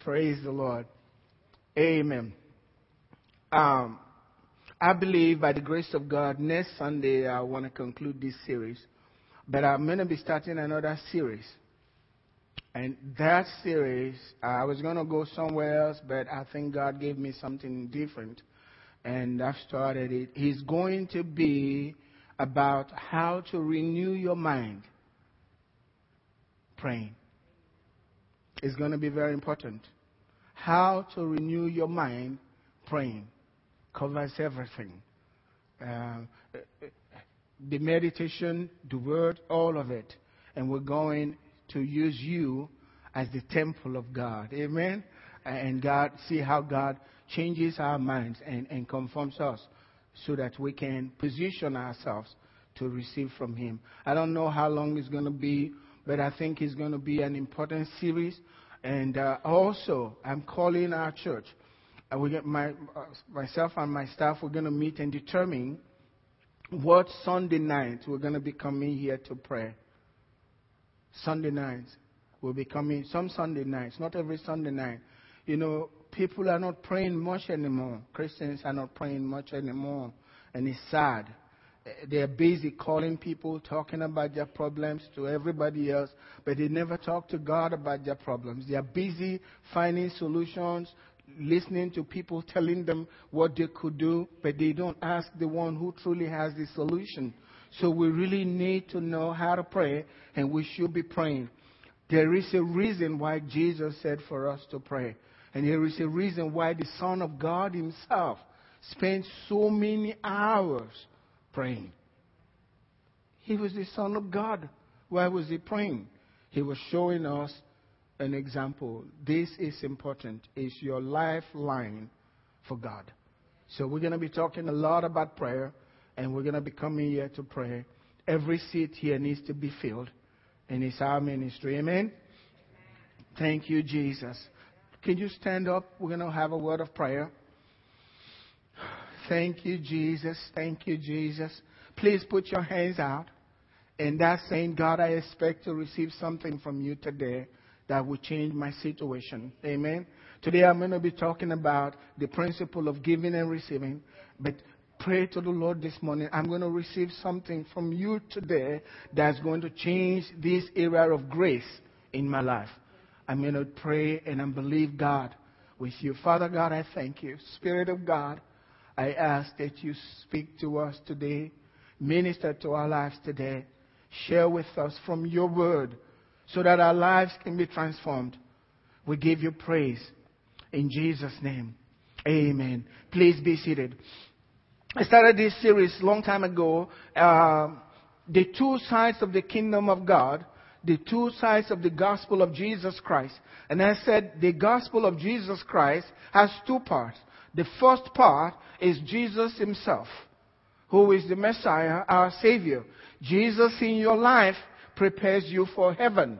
Praise the Lord. Amen. Um, I believe by the grace of God, next Sunday I want to conclude this series. But I'm going to be starting another series. And that series, I was going to go somewhere else, but I think God gave me something different. And I've started it. It's going to be about how to renew your mind praying. It's going to be very important how to renew your mind praying. Covers everything. Uh, the meditation, the word, all of it. And we're going to use you as the temple of God. Amen? And God, see how God changes our minds and, and conforms us so that we can position ourselves to receive from Him. I don't know how long it's going to be, but I think it's going to be an important series and uh, also, I'm calling our church. Uh, we get my, uh, myself and my staff, we're going to meet and determine what Sunday night we're going to be coming here to pray. Sunday nights. We'll be coming some Sunday nights, not every Sunday night. You know, people are not praying much anymore. Christians are not praying much anymore. And it's sad they're busy calling people, talking about their problems to everybody else, but they never talk to God about their problems. They are busy finding solutions, listening to people telling them what they could do, but they don't ask the one who truly has the solution. So we really need to know how to pray, and we should be praying. There is a reason why Jesus said for us to pray. And there is a reason why the Son of God Himself spent so many hours praying. He was the Son of God. Why was he praying? He was showing us an example. This is important. It's your lifeline for God. So we're going to be talking a lot about prayer, and we're going to be coming here to pray. Every seat here needs to be filled, and it's our ministry. Amen? Thank you, Jesus. Can you stand up? We're going to have a word of prayer. Thank you, Jesus. Thank you, Jesus. Please put your hands out. And that's saying, God, I expect to receive something from you today that will change my situation. Amen. Today I'm going to be talking about the principle of giving and receiving. But pray to the Lord this morning. I'm going to receive something from you today that's going to change this area of grace in my life. I'm going to pray and I believe God with you. Father God, I thank you. Spirit of God, I ask that you speak to us today, minister to our lives today, share with us from your word so that our lives can be transformed. We give you praise in Jesus' name. Amen. Please be seated. I started this series a long time ago. Uh, the two sides of the kingdom of God, the two sides of the gospel of Jesus Christ. And I said the gospel of Jesus Christ has two parts. The first part is Jesus himself, who is the Messiah, our Savior. Jesus in your life prepares you for heaven.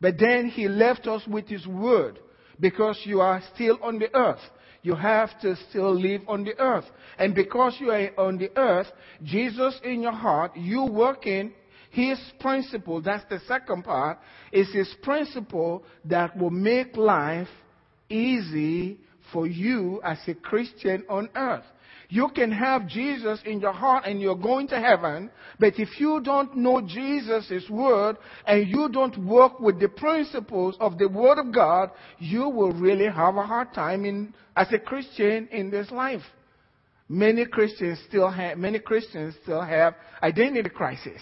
But then he left us with his word because you are still on the earth. You have to still live on the earth. And because you are on the earth, Jesus in your heart, you working his principle, that's the second part, is his principle that will make life easy for you as a Christian on earth. You can have Jesus in your heart and you're going to heaven, but if you don't know Jesus' word and you don't work with the principles of the word of God, you will really have a hard time in, as a Christian in this life. Many Christians still have, many Christians still have identity crisis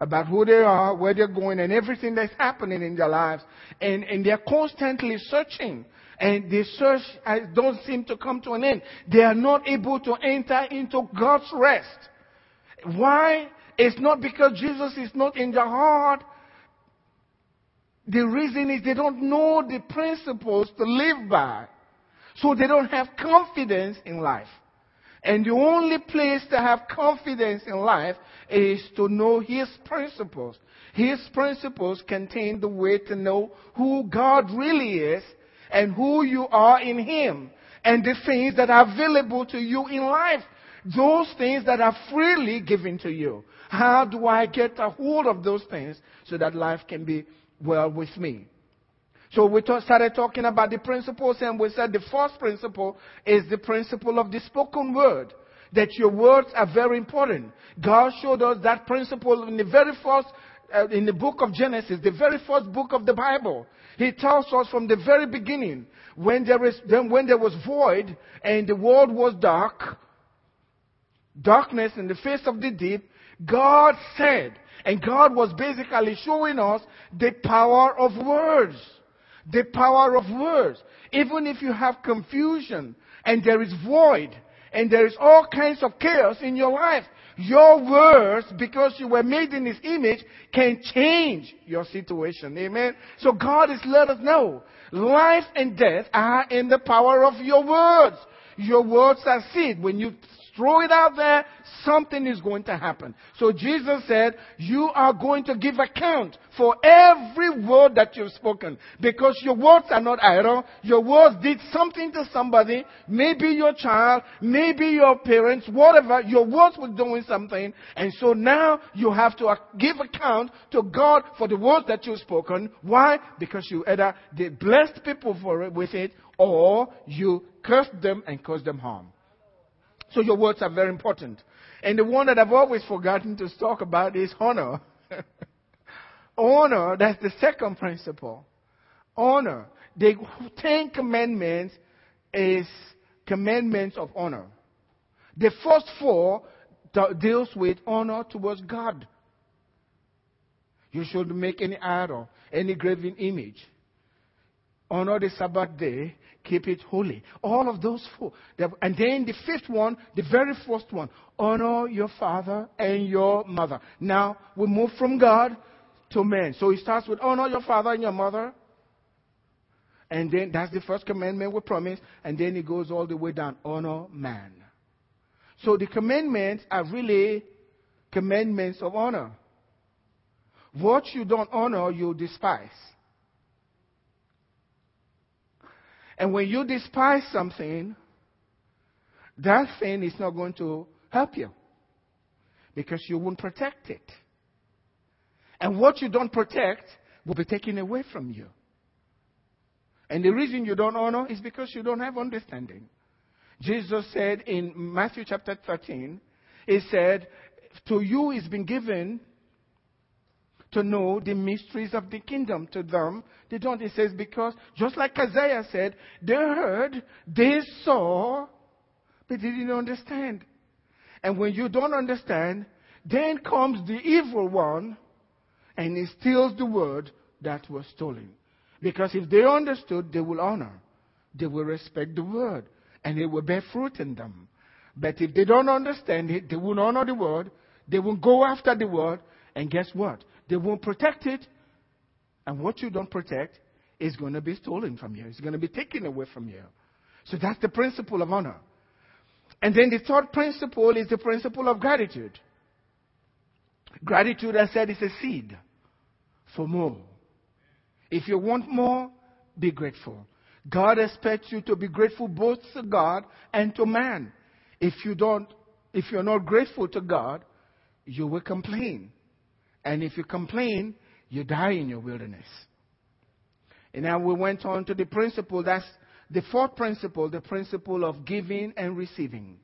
about who they are, where they're going, and everything that's happening in their lives. And, and they're constantly searching and the search uh, don't seem to come to an end. They are not able to enter into God's rest. Why? It's not because Jesus is not in their heart. The reason is they don't know the principles to live by. So they don't have confidence in life. And the only place to have confidence in life is to know His principles. His principles contain the way to know who God really is and who you are in Him and the things that are available to you in life. Those things that are freely given to you. How do I get a hold of those things so that life can be well with me? So we t- started talking about the principles and we said the first principle is the principle of the spoken word. That your words are very important. God showed us that principle in the very first, uh, in the book of Genesis, the very first book of the Bible. He tells us from the very beginning, when there is, when there was void and the world was dark, darkness in the face of the deep, God said, and God was basically showing us the power of words. The power of words. Even if you have confusion and there is void and there is all kinds of chaos in your life, your words, because you were made in His image, can change your situation. Amen. So God is let us know life and death are in the power of your words. Your words are seed. When you throw it out there, something is going to happen. So Jesus said, you are going to give account for every word that you've spoken because your words are not idle. Your words did something to somebody, maybe your child, maybe your parents, whatever. Your words were doing something. And so now you have to uh, give account to God for the words that you've spoken. Why? Because you either blessed people for it, with it or you cursed them and caused them harm. So your words are very important. And the one that I've always forgotten to talk about is honor. honor, that's the second principle. Honor. The Ten Commandments is commandments of honor. The first four deals with honor towards God. You should make any idol, any graven image. Honor the Sabbath day keep it holy. All of those four. And then the fifth one, the very first one, honor your father and your mother. Now, we move from God to man. So he starts with honor your father and your mother. And then that's the first commandment we promise. And then it goes all the way down honor man. So the commandments are really commandments of honor. What you don't honor, you despise. And when you despise something, that thing is not going to help you because you won't protect it. And what you don't protect will be taken away from you. And the reason you don't honor is because you don't have understanding. Jesus said in Matthew chapter 13, He said, To you is been given to know the mysteries of the kingdom. To them, they don't. It says, because just like Isaiah said, they heard, they saw, but they didn't understand. And when you don't understand, then comes the evil one and he steals the word that was stolen. Because if they understood, they will honor. They will respect the word. And it will bear fruit in them. But if they don't understand it, they won't honor the word. They won't go after the word. And guess what? They won't protect it. And what you don't protect is going to be stolen from you. It's going to be taken away from you. So that's the principle of honor. And then the third principle is the principle of gratitude. Gratitude, I said, is a seed for more. If you want more, be grateful. God expects you to be grateful both to God and to man. If you don't, if you're not grateful to God, you will complain. And if you complain, you die in your wilderness. And now we went on to the principle that's the fourth principle, the principle of giving and receiving.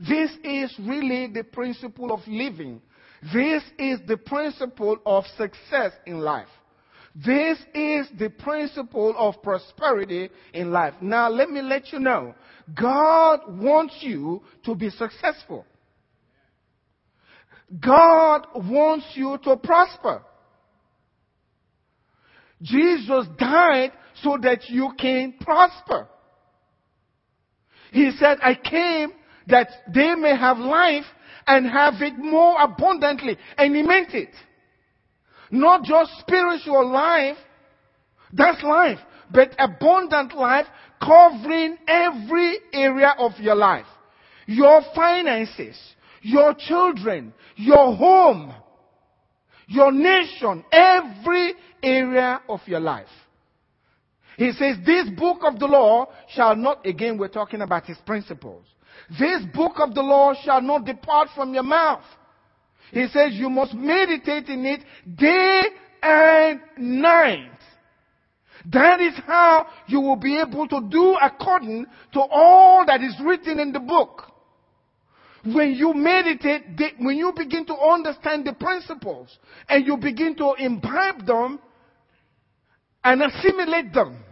This is really the principle of living. This is the principle of success in life. This is the principle of prosperity in life. Now, let me let you know God wants you to be successful. God wants you to prosper. Jesus died so that you can prosper. He said, I came that they may have life and have it more abundantly. And he meant it. Not just spiritual life, that's life, but abundant life covering every area of your life. Your finances, your children, your home, your nation, every area of your life. He says, This book of the law shall not, again, we're talking about his principles. This book of the law shall not depart from your mouth. He says, You must meditate in it day and night. That is how you will be able to do according to all that is written in the book. When you meditate, when you begin to understand the principles and you begin to imbibe them and assimilate them,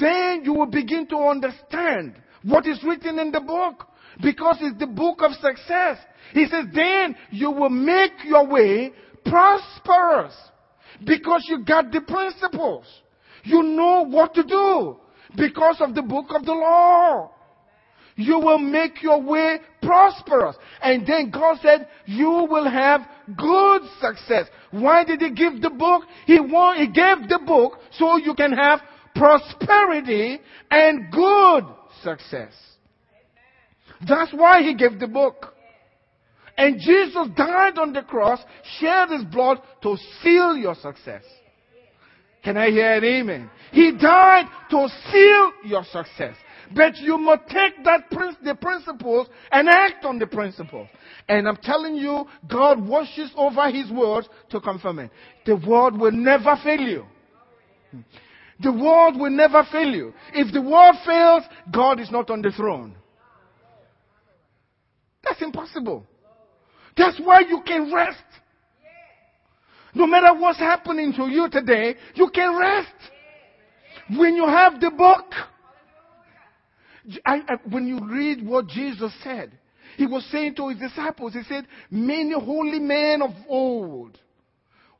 then you will begin to understand what is written in the book because it's the book of success. He says, then you will make your way prosperous because you got the principles. You know what to do because of the book of the law. You will make your way prosperous. And then God said, you will have good success. Why did he give the book? He, want, he gave the book so you can have prosperity and good success. That's why he gave the book. And Jesus died on the cross, shed his blood to seal your success. Can I hear an amen? He died to seal your success. But you must take that prin- the principles and act on the principles. And I'm telling you, God washes over His words to confirm it. The word will never fail you. The word will never fail you. If the word fails, God is not on the throne. That's impossible. That's why you can rest. No matter what's happening to you today, you can rest. When you have the book, I, I, when you read what Jesus said, he was saying to his disciples, he said, many holy men of old,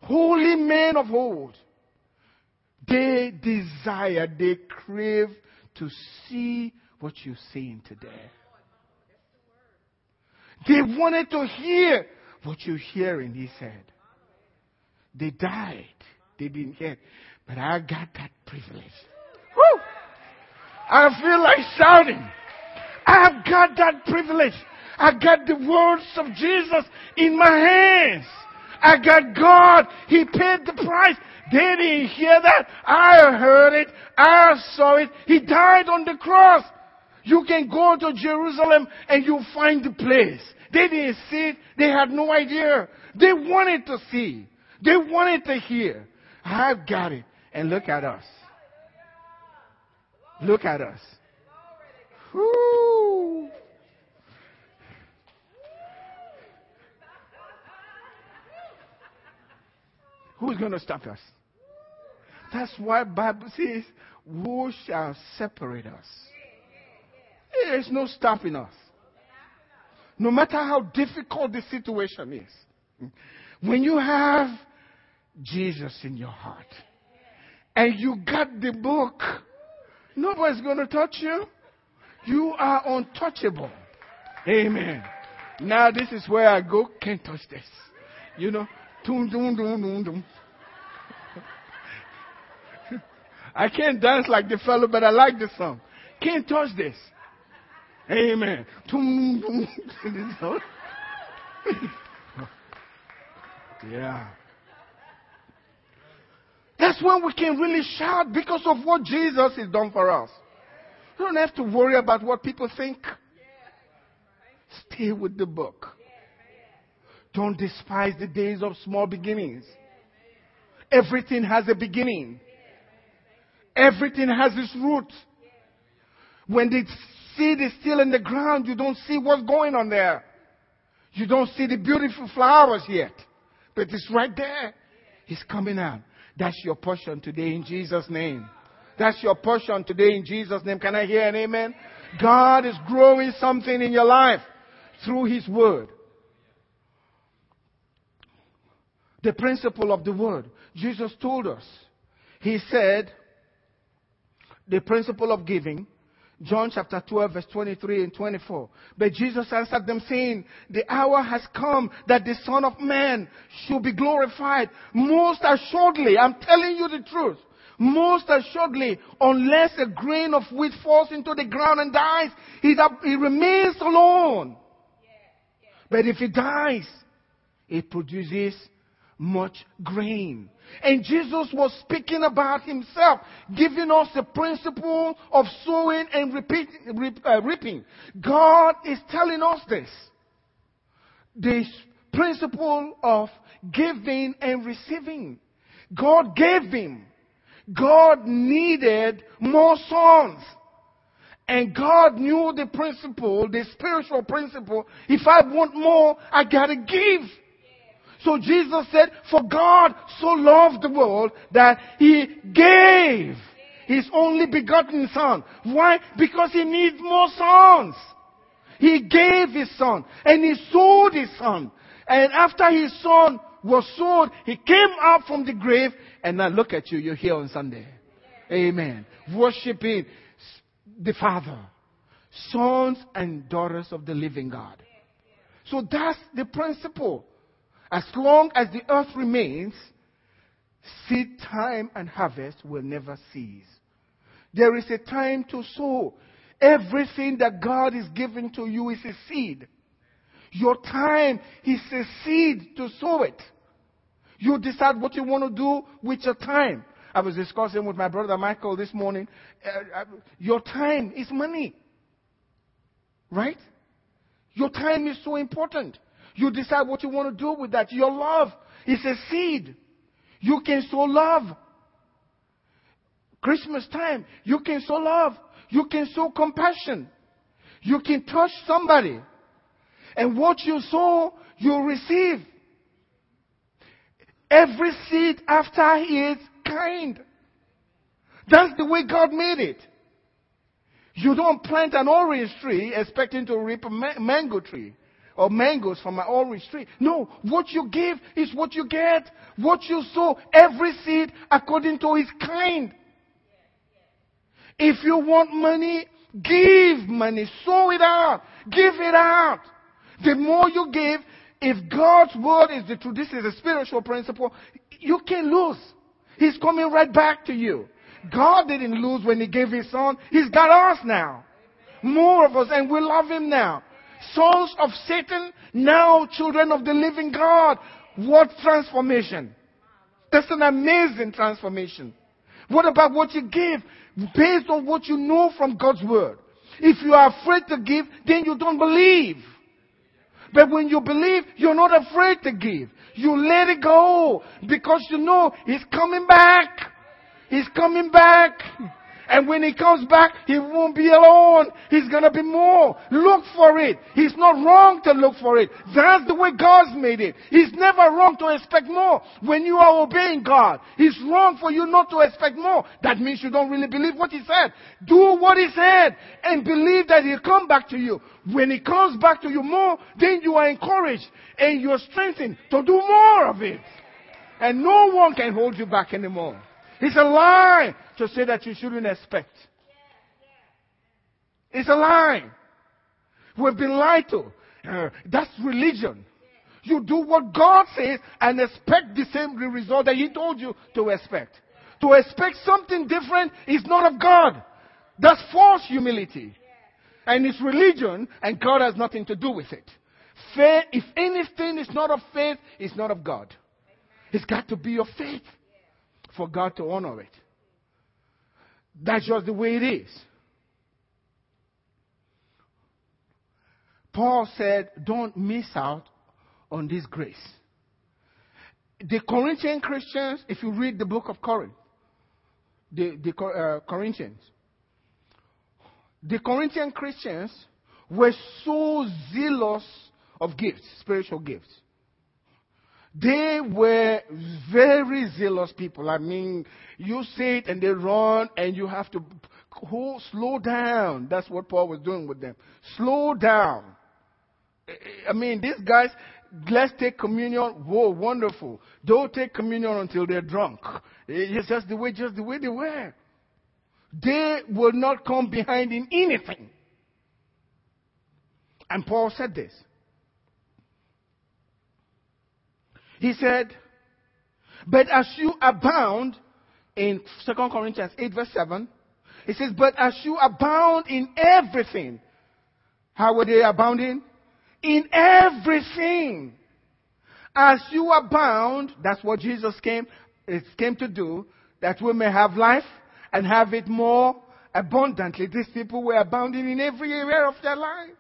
holy men of old, they desire, they crave to see what you're seeing today. They wanted to hear what you're hearing, he said. They died. They didn't hear. But I got that privilege. I feel like shouting. I've got that privilege. I got the words of Jesus in my hands. I got God. He paid the price. They didn't hear that. I heard it. I saw it. He died on the cross. You can go to Jerusalem and you find the place. They didn't see it. They had no idea. They wanted to see. They wanted to hear. I've got it. And look at us. Look at us. Woo. Who's going to stop us? That's why Bible says, who shall separate us? There's no stopping us. No matter how difficult the situation is. When you have Jesus in your heart and you got the book, nobody's going to touch you. You are untouchable. Amen. Now this is where I go. Can't touch this. You know. I can't dance like the fellow, but I like the song. Can't touch this. Amen. yeah. That's when we can really shout because of what Jesus has done for us. You don't have to worry about what people think. Stay with the book. Don't despise the days of small beginnings. Everything has a beginning. Everything has its root. When the seed is still in the ground, you don't see what's going on there. You don't see the beautiful flowers yet. But it's right there. It's coming out. That's your portion today in Jesus' name. That's your portion today in Jesus' name. Can I hear an amen? God is growing something in your life through His Word. The principle of the Word. Jesus told us. He said, the principle of giving. John chapter 12 verse 23 and 24. But Jesus answered them saying, the hour has come that the Son of Man should be glorified. Most assuredly, I'm telling you the truth. Most assuredly, unless a grain of wheat falls into the ground and dies, it, it remains alone. But if it dies, it produces much grain. And Jesus was speaking about himself, giving us the principle of sowing and uh, reaping. God is telling us this. This principle of giving and receiving. God gave him. God needed more sons. And God knew the principle, the spiritual principle. If I want more, I gotta give. So Jesus said, for God so loved the world that He gave His only begotten Son. Why? Because He needs more sons. He gave His Son and He sold His Son. And after His Son was sold, He came out from the grave and now look at you, you're here on Sunday. Amen. Worshipping the Father. Sons and daughters of the living God. So that's the principle. As long as the earth remains, seed time and harvest will never cease. There is a time to sow. Everything that God is giving to you is a seed. Your time is a seed to sow it. You decide what you want to do with your time. I was discussing with my brother Michael this morning. Uh, uh, your time is money. Right? Your time is so important. You decide what you want to do with that. Your love is a seed. You can sow love. Christmas time, you can sow love. You can sow compassion. You can touch somebody. And what you sow, you receive. Every seed after is kind. That's the way God made it. You don't plant an orange tree expecting to reap a mango tree or mangoes from my orange tree. No, what you give is what you get. What you sow, every seed according to its kind. If you want money, give money. Sow it out. Give it out. The more you give, if God's word is the truth, this is a spiritual principle, you can lose. He's coming right back to you. God didn't lose when He gave His Son. He's got us now. More of us, and we love Him now. Sons of Satan, now children of the living God. What transformation! That's an amazing transformation. What about what you give based on what you know from God's Word? If you are afraid to give, then you don't believe. But when you believe, you're not afraid to give. You let it go because you know He's coming back. He's coming back. And when he comes back, he won't be alone. He's gonna be more. Look for it. He's not wrong to look for it. That's the way God's made it. He's never wrong to expect more when you are obeying God. He's wrong for you not to expect more. That means you don't really believe what he said. Do what he said and believe that he'll come back to you. When he comes back to you more, then you are encouraged and you're strengthened to do more of it. And no one can hold you back anymore. It's a lie to say that you shouldn't expect. It's a lie. We've been lied to. Uh, that's religion. You do what God says and expect the same result that He told you to expect. To expect something different is not of God. That's false humility. And it's religion, and God has nothing to do with it. Faith, if anything is not of faith, it's not of God. It's got to be of faith for God to honor it. That's just the way it is. Paul said, don't miss out on this grace. The Corinthian Christians, if you read the book of Corinth, the, the uh, Corinthians, the Corinthian Christians were so zealous of gifts, spiritual gifts. They were very zealous people. I mean, you sit and they run and you have to slow down. That's what Paul was doing with them. Slow down. I mean, these guys, let's take communion. Whoa, wonderful. Don't take communion until they're drunk. Eh, it's just the way, just the way they were. They will not come behind in anything. And Paul said this. He said, But as you abound, in 2 Corinthians 8, verse 7, it says, But as you abound in everything, how were they abounding? In everything. As you abound, that's what Jesus came, it came to do, that we may have life and have it more abundantly. These people were abounding in every area of their life.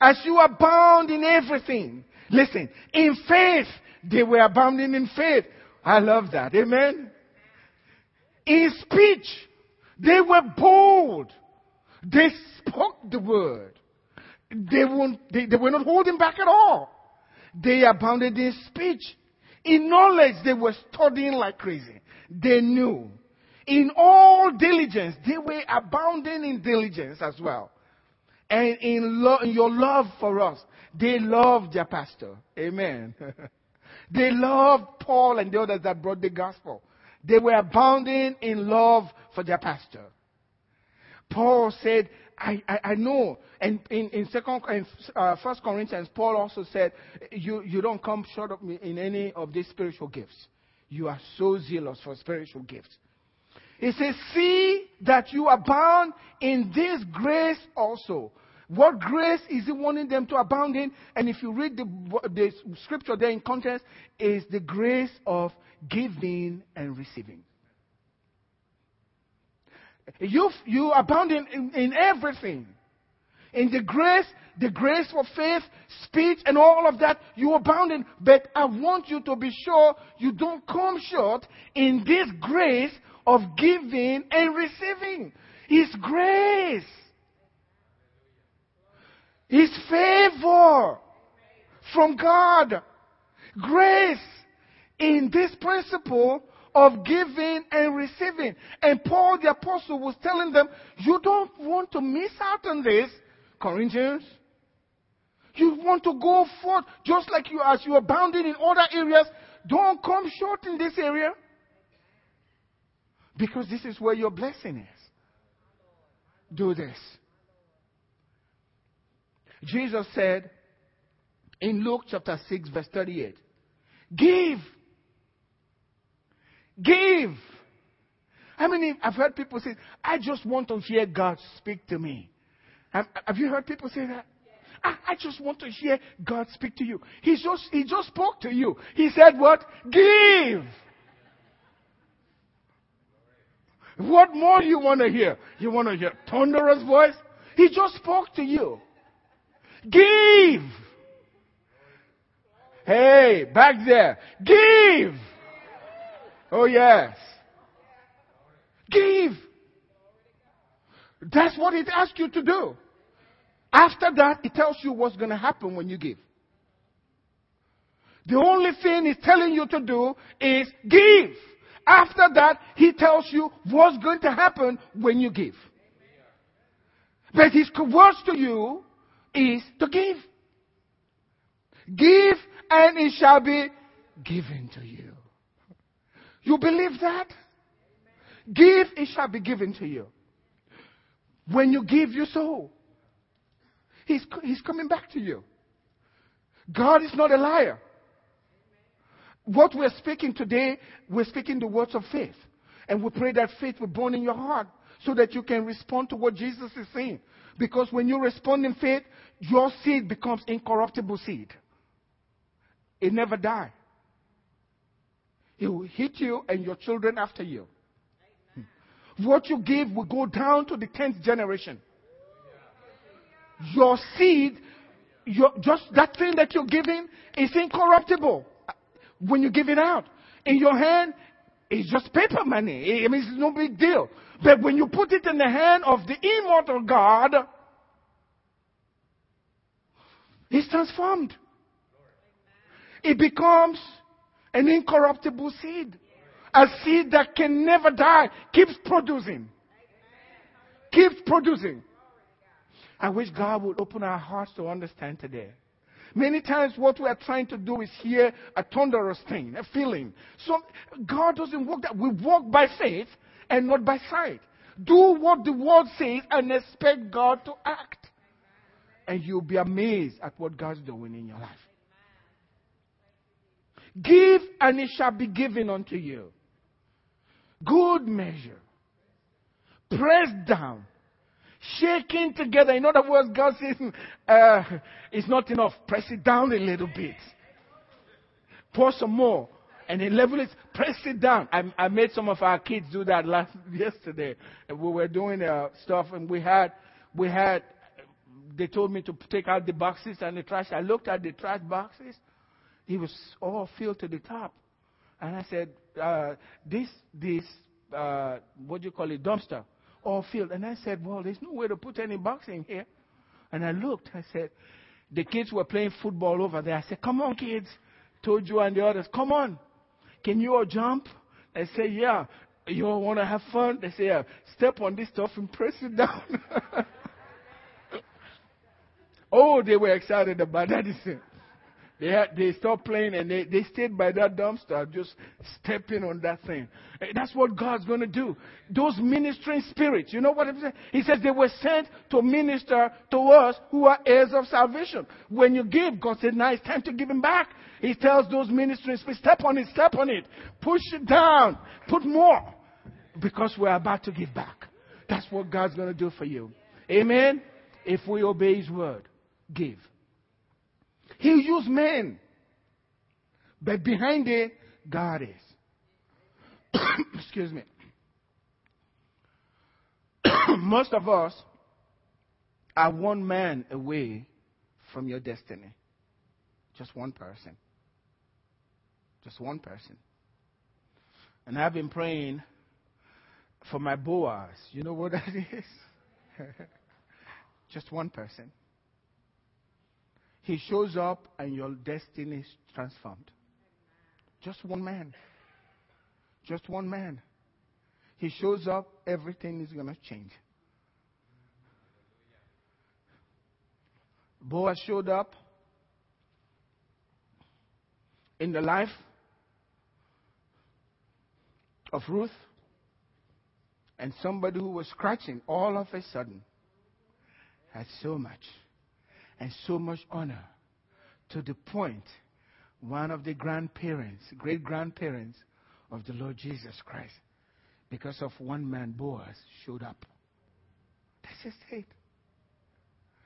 As you abound in everything, Listen, in faith, they were abounding in faith. I love that. Amen. In speech, they were bold. They spoke the word. They, they, they were not holding back at all. They abounded in speech. In knowledge, they were studying like crazy. They knew. In all diligence, they were abounding in diligence as well. And in, lo- in your love for us, they loved their pastor. Amen. they loved Paul and the others that brought the gospel. They were abounding in love for their pastor. Paul said, I, I, I know. And in, in second, in, uh, First Corinthians, Paul also said, you, you don't come short of me in any of these spiritual gifts. You are so zealous for spiritual gifts. He says, see that you abound in this grace also. What grace is he wanting them to abound in? And if you read the, the scripture there in context, is the grace of giving and receiving. You, you abound in, in, in everything. In the grace, the grace for faith, speech, and all of that, you abound in. But I want you to be sure you don't come short in this grace of giving and receiving. It's grace. His favor from God. Grace in this principle of giving and receiving. And Paul the apostle was telling them, you don't want to miss out on this, Corinthians. You want to go forth just like you as you are bounding in other areas. Don't come short in this area. Because this is where your blessing is. Do this. Jesus said in Luke chapter 6, verse 38, Give Give. How many I've heard people say, I just want to hear God speak to me. Have, have you heard people say that? I, I, just want to hear God speak to you. He just, he just spoke to you. He said what? Give. What more do you want to hear? You want to hear thunderous voice? He just spoke to you. Give. Hey, back there. Give. Oh, yes. Give. That's what it asks you to do. After that, it tells you what's going to happen when you give. The only thing it's telling you to do is give. After that, he tells you what's going to happen when you give. But his words to you is to give. Give and it shall be given to you. You believe that? Give, it shall be given to you. When you give, you sow. He's, he's coming back to you. God is not a liar. What we're speaking today, we're speaking the words of faith. And we pray that faith will burn in your heart so that you can respond to what Jesus is saying. Because when you respond in faith, your seed becomes incorruptible seed. It never dies. It will hit you and your children after you. Amen. What you give will go down to the 10th generation. Your seed, your, just that thing that you're giving is incorruptible when you give it out. In your hand, it's just paper money. I mean, it's no big deal. But when you put it in the hand of the immortal God, it's transformed. It becomes an incorruptible seed. A seed that can never die, keeps producing. Keeps producing. I wish God would open our hearts to understand today. Many times what we are trying to do is hear a thunderous thing, a feeling. So God doesn't work that. We walk by faith and not by sight. Do what the word says and expect God to act. And you'll be amazed at what God's doing in your life. Give and it shall be given unto you. Good measure. Pressed down. Shaking together. In other words, God says, uh, it's not enough. Press it down a little bit. Pour some more. And then level it, press it down. I, I made some of our kids do that last yesterday. And we were doing uh, stuff and we had, we had, they told me to take out the boxes and the trash. I looked at the trash boxes It was all filled to the top. And I said, uh, this, this uh, what do you call it, dumpster, all filled. And I said, well, there's no way to put any box in here. And I looked, I said, the kids were playing football over there. I said, come on, kids. Told you and the others, come on. Can you all jump? They say, yeah. You all want to have fun? They say, yeah. Step on this stuff and press it down. oh, they were excited about that. They, had, they stopped playing and they, they stayed by that dumpster, just stepping on that thing. Eh, that's what God's going to do. Those ministering spirits, you know what I'm saying? He says they were sent to minister to us who are heirs of salvation. When you give, God said, now it's time to give Him back. He tells those ministering spirits, step on it, step on it, push it down, put more, because we're about to give back. That's what God's going to do for you. Amen? If we obey His word, give. He'll use men. But behind it, God is. Excuse me. Most of us are one man away from your destiny. Just one person. Just one person. And I've been praying for my Boaz. You know what that is? Just one person. He shows up and your destiny is transformed. Just one man. Just one man. He shows up, everything is going to change. Boaz showed up in the life of Ruth, and somebody who was scratching all of a sudden had so much and so much honor to the point one of the grandparents, great grandparents of the Lord Jesus Christ, because of one man, Boaz, showed up. That's just it.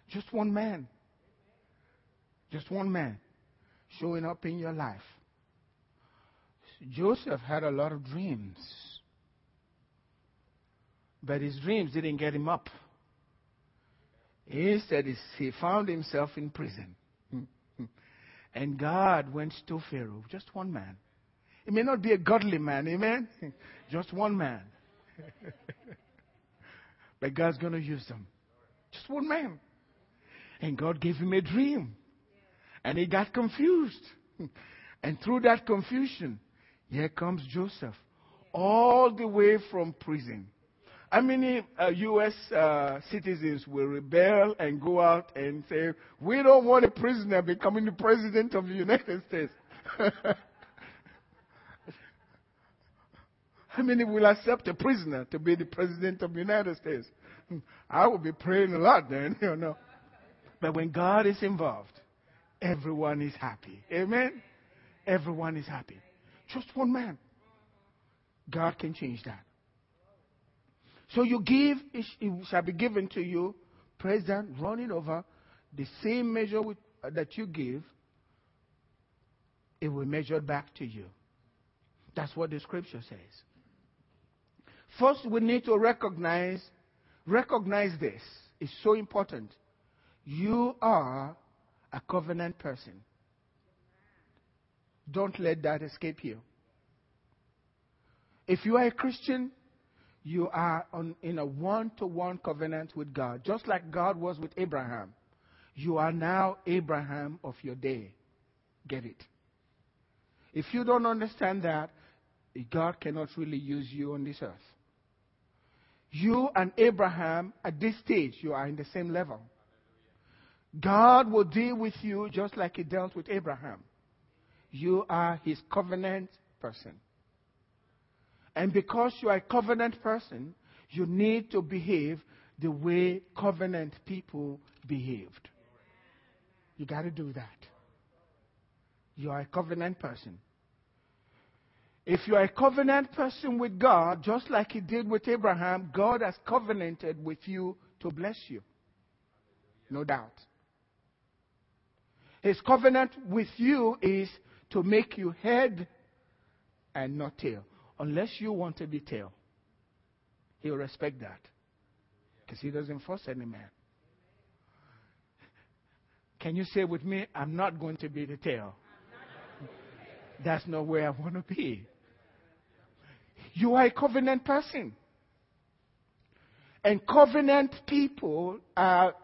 Just one man. Just one man showing up in your life. Joseph had a lot of dreams, but his dreams didn't get him up. Instead, he found himself in prison. And God went to Pharaoh, just one man. It may not be a godly man, amen? Just one man. but God's going to use them. Just one man. And God gave him a dream. And he got confused. And through that confusion, here comes Joseph, all the way from prison. How many uh, U.S. Uh, citizens will rebel and go out and say, We don't want a prisoner becoming the president of the United States? How many will accept a prisoner to be the president of the United States? I will be praying a lot then, you know. But when God is involved, everyone is happy. Amen? Everyone is happy. Just one man. God can change that. So you give, it shall be given to you, present, running over, the same measure with, uh, that you give, it will measure back to you. That's what the scripture says. First, we need to recognize, recognize this. It's so important. You are a covenant person. Don't let that escape you. If you are a Christian, you are on, in a one to one covenant with God, just like God was with Abraham. You are now Abraham of your day. Get it? If you don't understand that, God cannot really use you on this earth. You and Abraham, at this stage, you are in the same level. God will deal with you just like He dealt with Abraham. You are His covenant person. And because you are a covenant person, you need to behave the way covenant people behaved. You got to do that. You are a covenant person. If you are a covenant person with God, just like He did with Abraham, God has covenanted with you to bless you. No doubt. His covenant with you is to make you head and not tail unless you want a detail. He'll respect that. Because he doesn't force any man. Can you say with me, I'm not going to be the tail? That's not where I want to be. You are a covenant person. And covenant people are,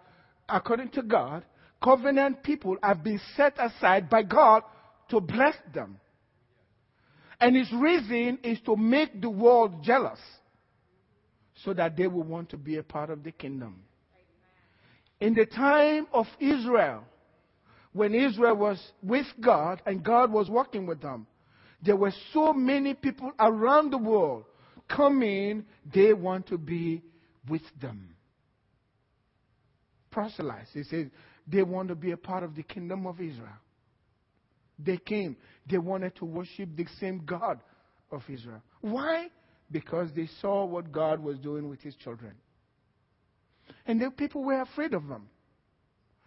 according to God, covenant people have been set aside by God to bless them. And his reason is to make the world jealous so that they will want to be a part of the kingdom. In the time of Israel, when Israel was with God and God was working with them, there were so many people around the world coming, they want to be with them. Proselytes, he says, they want to be a part of the kingdom of Israel. They came, they wanted to worship the same God of Israel. Why? Because they saw what God was doing with his children. And the people were afraid of them.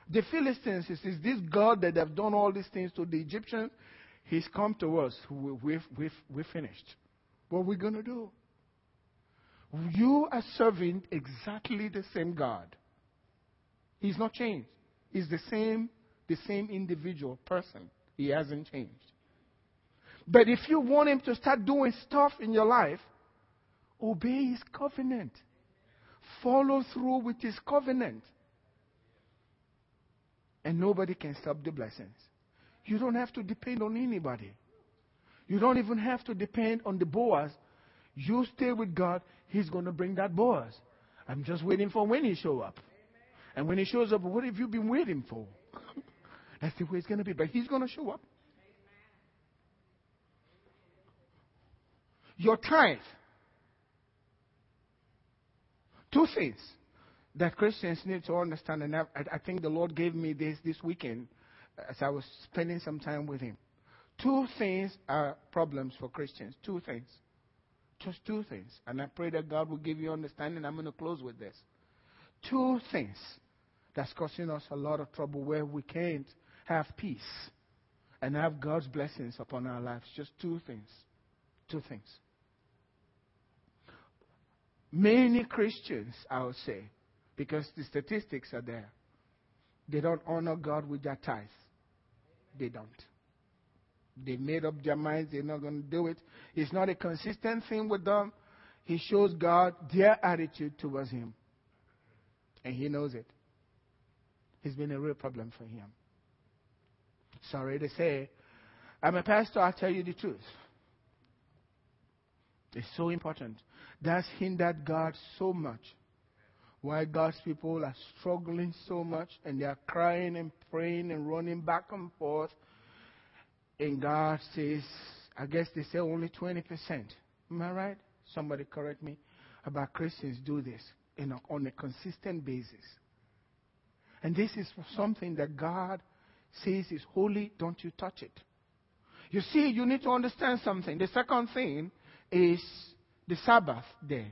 The Philistines, says, this God that have done all these things to the Egyptians, he's come to us. We've, we've, we've finished. What are we going to do? You are serving exactly the same God. He's not changed. He's the same, the same individual person. He hasn't changed. But if you want him to start doing stuff in your life, obey his covenant. Follow through with his covenant. And nobody can stop the blessings. You don't have to depend on anybody. You don't even have to depend on the Boaz. You stay with God, He's going to bring that Boaz. I'm just waiting for when He show up. And when He shows up, what have you been waiting for? That's the way it's going to be. But He's going to show up. Your tithe. Two things that Christians need to understand, and I, I, think the Lord gave me this this weekend as I was spending some time with Him. Two things are problems for Christians. Two things. Just two things. And I pray that God will give you understanding. I'm going to close with this. Two things that's causing us a lot of trouble where we can't have peace and have God's blessings upon our lives. Just two things. Two things. Many Christians, I would say, because the statistics are there. They don't honor God with their tithes. They don't. They made up their minds they're not going to do it. It's not a consistent thing with them. He shows God their attitude towards Him. And He knows it. It's been a real problem for Him. Sorry to say, I'm a pastor, I'll tell you the truth. It's so important. That's hindered God so much why God's people are struggling so much and they are crying and praying and running back and forth. And God says, I guess they say only 20%. Am I right? Somebody correct me. About Christians do this a, on a consistent basis. And this is something that God says is holy, don't you touch it. You see, you need to understand something. The second thing is the Sabbath day.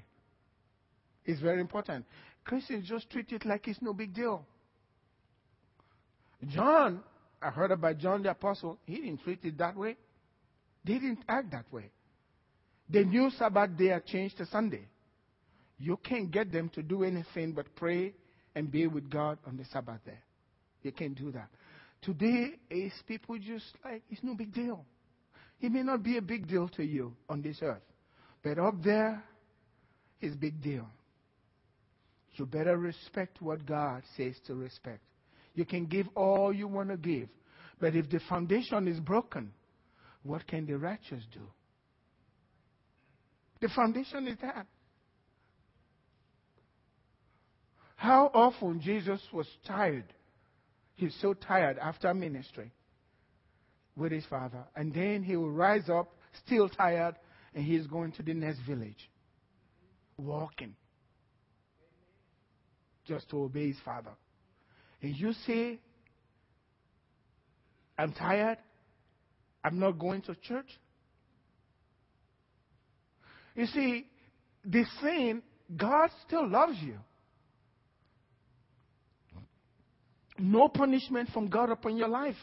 It's very important. Christians just treat it like it's no big deal. John, I heard about John the Apostle, he didn't treat it that way. They didn't act that way. The new Sabbath day changed to Sunday. You can't get them to do anything but pray and be with God on the Sabbath day. You can't do that. Today is people just like, it's no big deal. It may not be a big deal to you on this earth, but up there, it's big deal. You better respect what God says to respect. You can give all you want to give, but if the foundation is broken, what can the righteous do? The foundation is that. How often Jesus was tired. He's so tired after ministry with his father. And then he will rise up, still tired, and he's going to the next village, walking just to obey his father. And you say, I'm tired, I'm not going to church. You see, this saying, God still loves you. No punishment from God upon your life.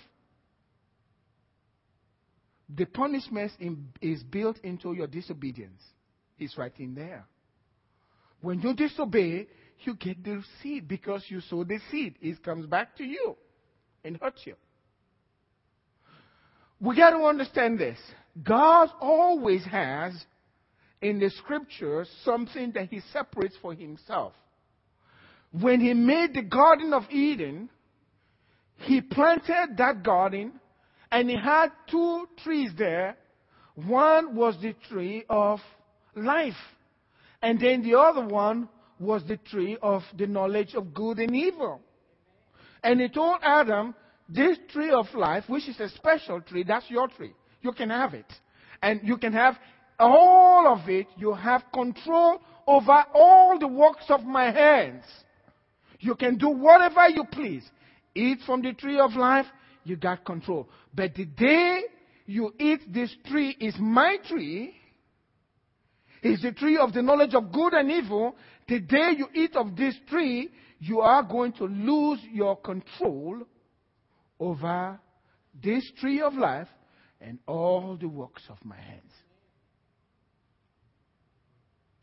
The punishment in, is built into your disobedience. It's right in there. When you disobey, you get the seed because you sow the seed. It comes back to you and hurts you. We got to understand this. God always has in the scriptures something that he separates for himself. When he made the Garden of Eden, he planted that garden and he had two trees there. One was the tree of life, and then the other one was the tree of the knowledge of good and evil. And he told Adam, This tree of life, which is a special tree, that's your tree. You can have it. And you can have all of it. You have control over all the works of my hands. You can do whatever you please. Eat from the tree of life, you got control. But the day you eat this tree is my tree, is the tree of the knowledge of good and evil. The day you eat of this tree, you are going to lose your control over this tree of life and all the works of my hands.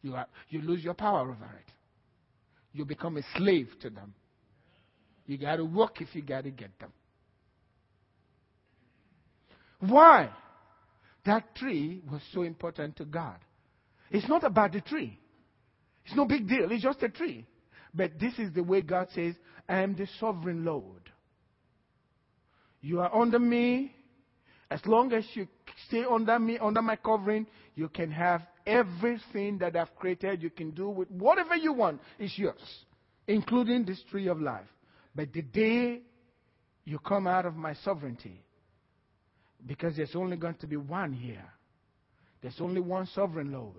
You, are, you lose your power over it. You become a slave to them. You got to work if you got to get them. Why? That tree was so important to God. It's not about the tree. It's no big deal. It's just a tree. But this is the way God says, I am the sovereign Lord. You are under me. As long as you stay under me, under my covering, you can have everything that I've created. You can do with whatever you want It's yours, including this tree of life. But the day you come out of my sovereignty, because there's only going to be one here, there's only one sovereign Lord.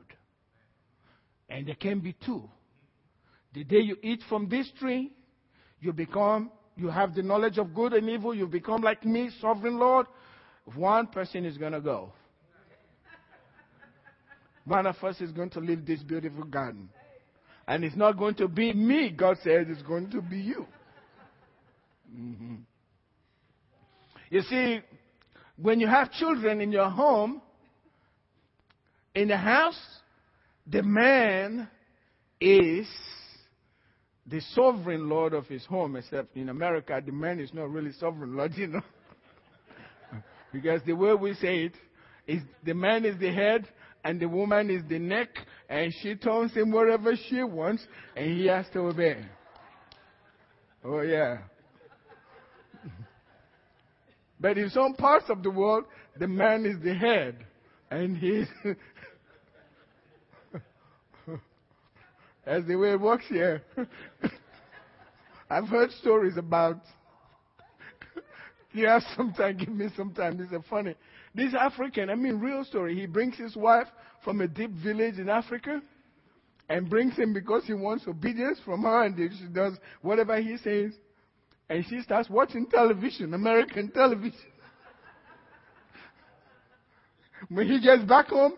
And there can be two. The day you eat from this tree, you become, you have the knowledge of good and evil, you become like me, sovereign Lord. One person is going to go. One of us is going to leave this beautiful garden. And it's not going to be me, God says, it's going to be you. Mm-hmm. You see, when you have children in your home, in the house, the man is the sovereign lord of his home, except in America, the man is not really sovereign lord, you know. because the way we say it is the man is the head and the woman is the neck, and she turns him wherever she wants, and he has to obey. Oh, yeah. But in some parts of the world, the man is the head, and he's That's the way it works here. I've heard stories about. you have some time, give me some time. This is funny. This African, I mean, real story. He brings his wife from a deep village in Africa and brings him because he wants obedience from her, and she does whatever he says. And she starts watching television, American television. when he gets back home,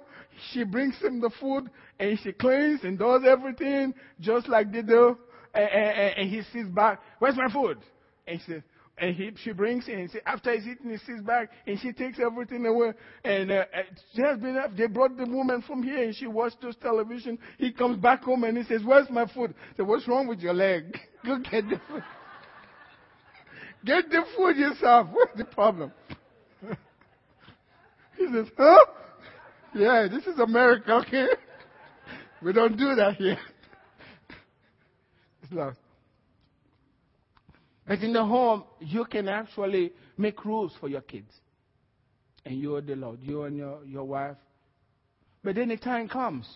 she brings him the food and she cleans and does everything just like they do. And, and, and he sits back, Where's my food? And she and he, she brings it, and after he's eaten, he sits back, and she takes everything away. And uh, has been, they brought the woman from here, and she watched watches television. He comes back home, and he says, "Where's my food?" I said, "What's wrong with your leg? Go get the food. Get the food yourself. What's the problem?" he says, "Huh? Yeah, this is America, okay? We don't do that here. it's lost. But in the home, you can actually make rules for your kids. And you're the Lord, you and your, your wife. But then the time comes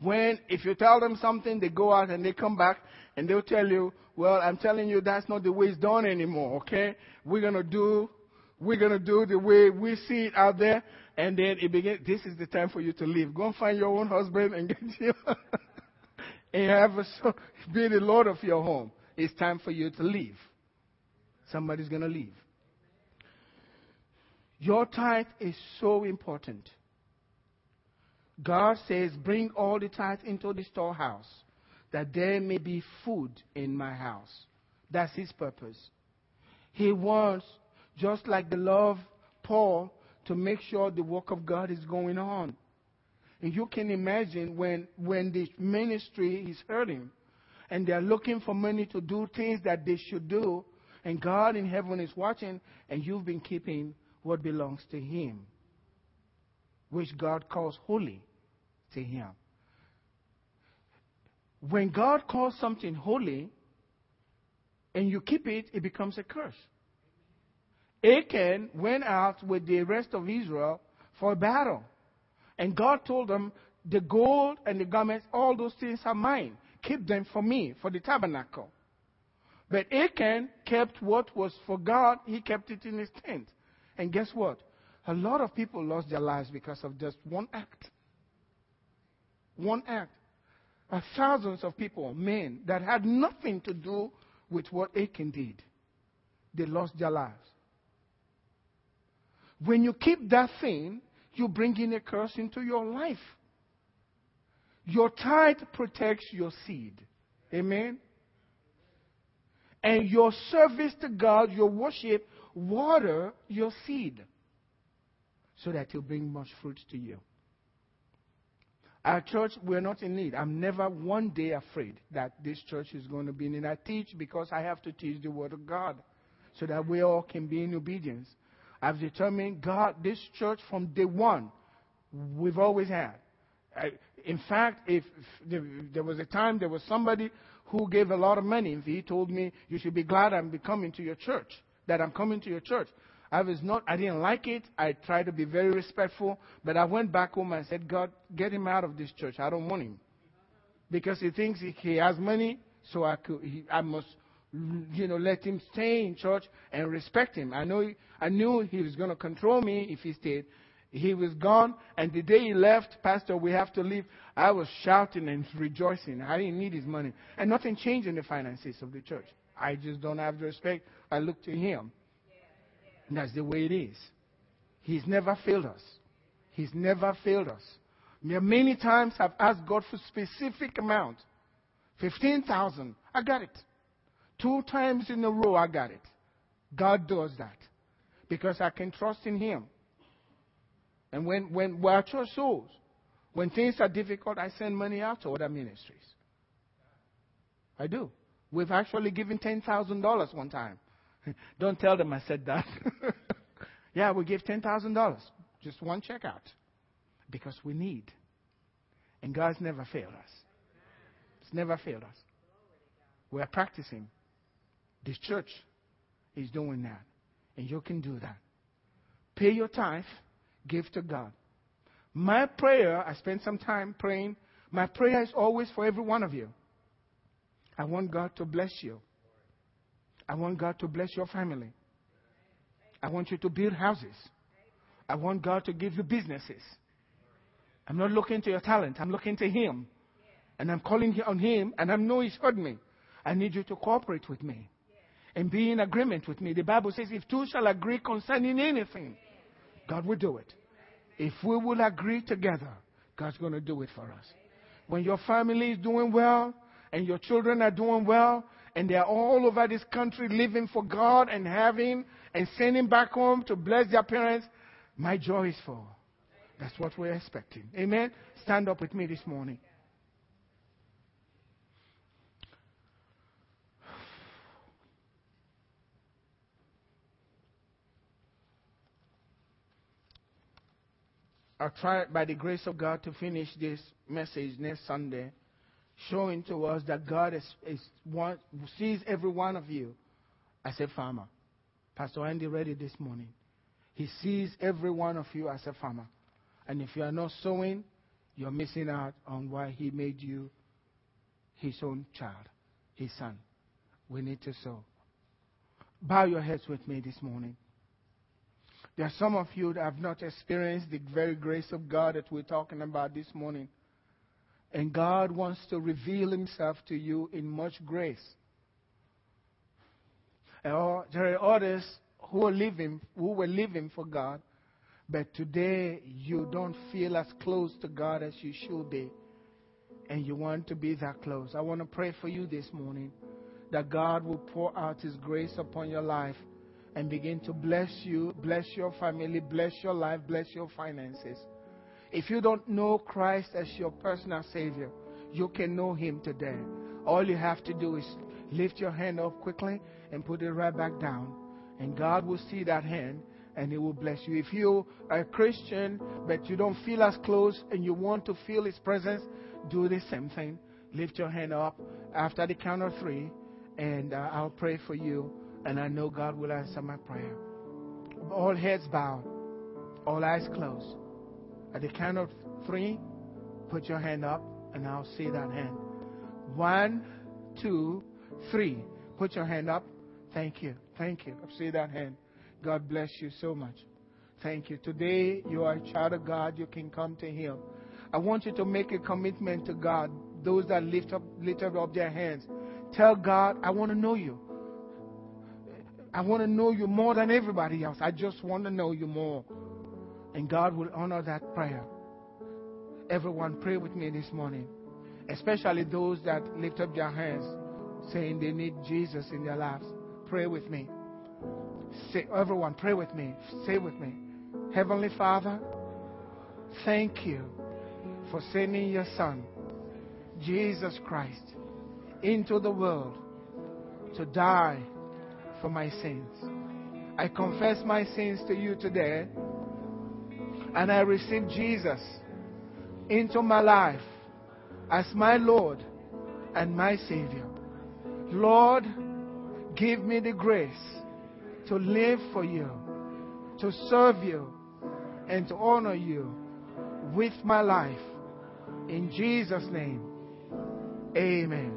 when, if you tell them something, they go out and they come back and they'll tell you, well, I'm telling you that's not the way it's done anymore, okay? We're to do, we're to do the way we see it out there. And then it begins, this is the time for you to leave. Go and find your own husband and get you, and have a, be the Lord of your home. It's time for you to leave. Somebody's to leave. Your tithe is so important. God says, Bring all the tithes into the storehouse, that there may be food in my house. That's his purpose. He wants, just like the love Paul to make sure the work of God is going on. And you can imagine when, when the ministry is hurting and they're looking for money to do things that they should do, and God in heaven is watching, and you've been keeping what belongs to Him. which God calls holy to him. When God calls something holy and you keep it, it becomes a curse. Achan went out with the rest of Israel for a battle. And God told them, The gold and the garments, all those things are mine. Keep them for me, for the tabernacle. But Achan kept what was for God, he kept it in his tent. And guess what? A lot of people lost their lives because of just one act. One act. Uh, thousands of people, men, that had nothing to do with what Achan did, they lost their lives. When you keep that thing, you bring in a curse into your life. Your tithe protects your seed. Amen? And your service to God, your worship, water your seed so that it'll bring much fruit to you. Our church, we're not in need. I'm never one day afraid that this church is going to be in need. I teach because I have to teach the Word of God so that we all can be in obedience. I've determined God, this church from day one, we've always had. I, in fact, if, if there was a time there was somebody who gave a lot of money, he told me, You should be glad I'm coming to your church, that I'm coming to your church. I was not, I didn't like it. I tried to be very respectful, but I went back home and said, God, get him out of this church. I don't want him. Because he thinks he, has money, so I, could, he, I must, you know, let him stay in church and respect him. I know, I knew he was going to control me if he stayed. He was gone, and the day he left, Pastor, we have to leave. I was shouting and rejoicing. I didn't need his money. And nothing changed in the finances of the church. I just don't have the respect. I look to him. And that's the way it is. He's never failed us. He's never failed us. Many times I've asked God for specific amount. 15,000. I got it. Two times in a row I got it. God does that. Because I can trust in Him. And when, when we're church souls, when things are difficult, I send money out to other ministries. I do. We've actually given $10,000 one time. Don't tell them I said that. yeah, we give $10,000. Just one checkout. Because we need. And God's never failed us. It's never failed us. We're practicing. This church is doing that. And you can do that. Pay your tithe, give to God. My prayer, I spend some time praying. My prayer is always for every one of you. I want God to bless you. I want God to bless your family. I want you to build houses. I want God to give you businesses. I'm not looking to your talent, I'm looking to Him. And I'm calling on Him, and I know He's heard me. I need you to cooperate with me and be in agreement with me. The Bible says, if two shall agree concerning anything, God will do it. If we will agree together, God's going to do it for us. When your family is doing well and your children are doing well, and they are all over this country living for God and having and sending back home to bless their parents, my joy is full. That's what we're expecting. Amen. Stand up with me this morning. I'll try, by the grace of God, to finish this message next Sunday showing to us that God is, is one, sees every one of you as a farmer. Pastor Andy read it this morning. He sees every one of you as a farmer. And if you are not sowing, you're missing out on why he made you his own child, his son. We need to sow. Bow your heads with me this morning. There are some of you that have not experienced the very grace of God that we're talking about this morning. And God wants to reveal Himself to you in much grace. Or there are others who are living, who were living for God, but today you don't feel as close to God as you should be, and you want to be that close. I want to pray for you this morning that God will pour out His grace upon your life and begin to bless you, bless your family, bless your life, bless your finances. If you don't know Christ as your personal Savior, you can know Him today. All you have to do is lift your hand up quickly and put it right back down. And God will see that hand and He will bless you. If you are a Christian but you don't feel as close and you want to feel His presence, do the same thing. Lift your hand up after the count of three, and uh, I'll pray for you, and I know God will answer my prayer. All heads bowed, all eyes closed. At the count of three, put your hand up, and I'll see that hand. One, two, three. Put your hand up. Thank you. Thank you. I see that hand. God bless you so much. Thank you. Today, you are a child of God. You can come to Him. I want you to make a commitment to God. Those that lift up, lift up their hands. Tell God, I want to know you. I want to know you more than everybody else. I just want to know you more. And God will honor that prayer. Everyone, pray with me this morning. Especially those that lift up their hands saying they need Jesus in their lives. Pray with me. Say, everyone, pray with me. Say with me. Heavenly Father, thank you for sending your Son, Jesus Christ, into the world to die for my sins. I confess my sins to you today, and I receive Jesus into my life as my Lord and my Savior. Lord, give me the grace to live for you, to serve you, and to honor you with my life. In Jesus' name, amen.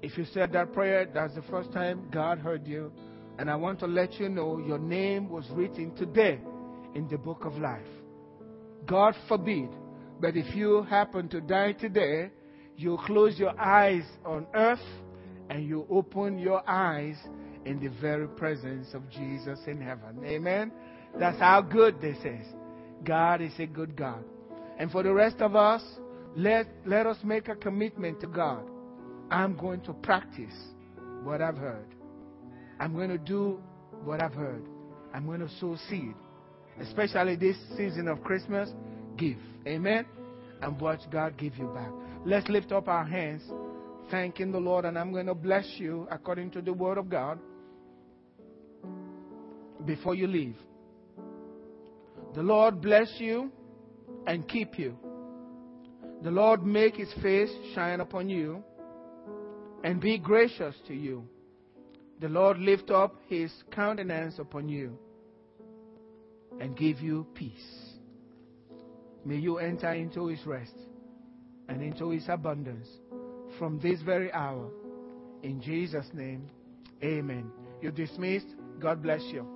If you said that prayer, that's the first time God heard you. And I want to let you know your name was written today in the book of life. God forbid, but if you happen to die today, you close your eyes on earth and you open your eyes in the very presence of Jesus in heaven. Amen. That's how good this is. God is a good God. And for the rest of us, let, let us make a commitment to God. I'm going to practice what I've heard. I'm going to do what I've heard. I'm going to sow seed. Especially this season of Christmas, give. Amen. And watch God give you back. Let's lift up our hands, thanking the Lord, and I'm going to bless you according to the word of God before you leave. The Lord bless you and keep you. The Lord make his face shine upon you and be gracious to you. The Lord lift up his countenance upon you and give you peace. May you enter into his rest and into his abundance from this very hour. In Jesus' name, amen. You're dismissed. God bless you.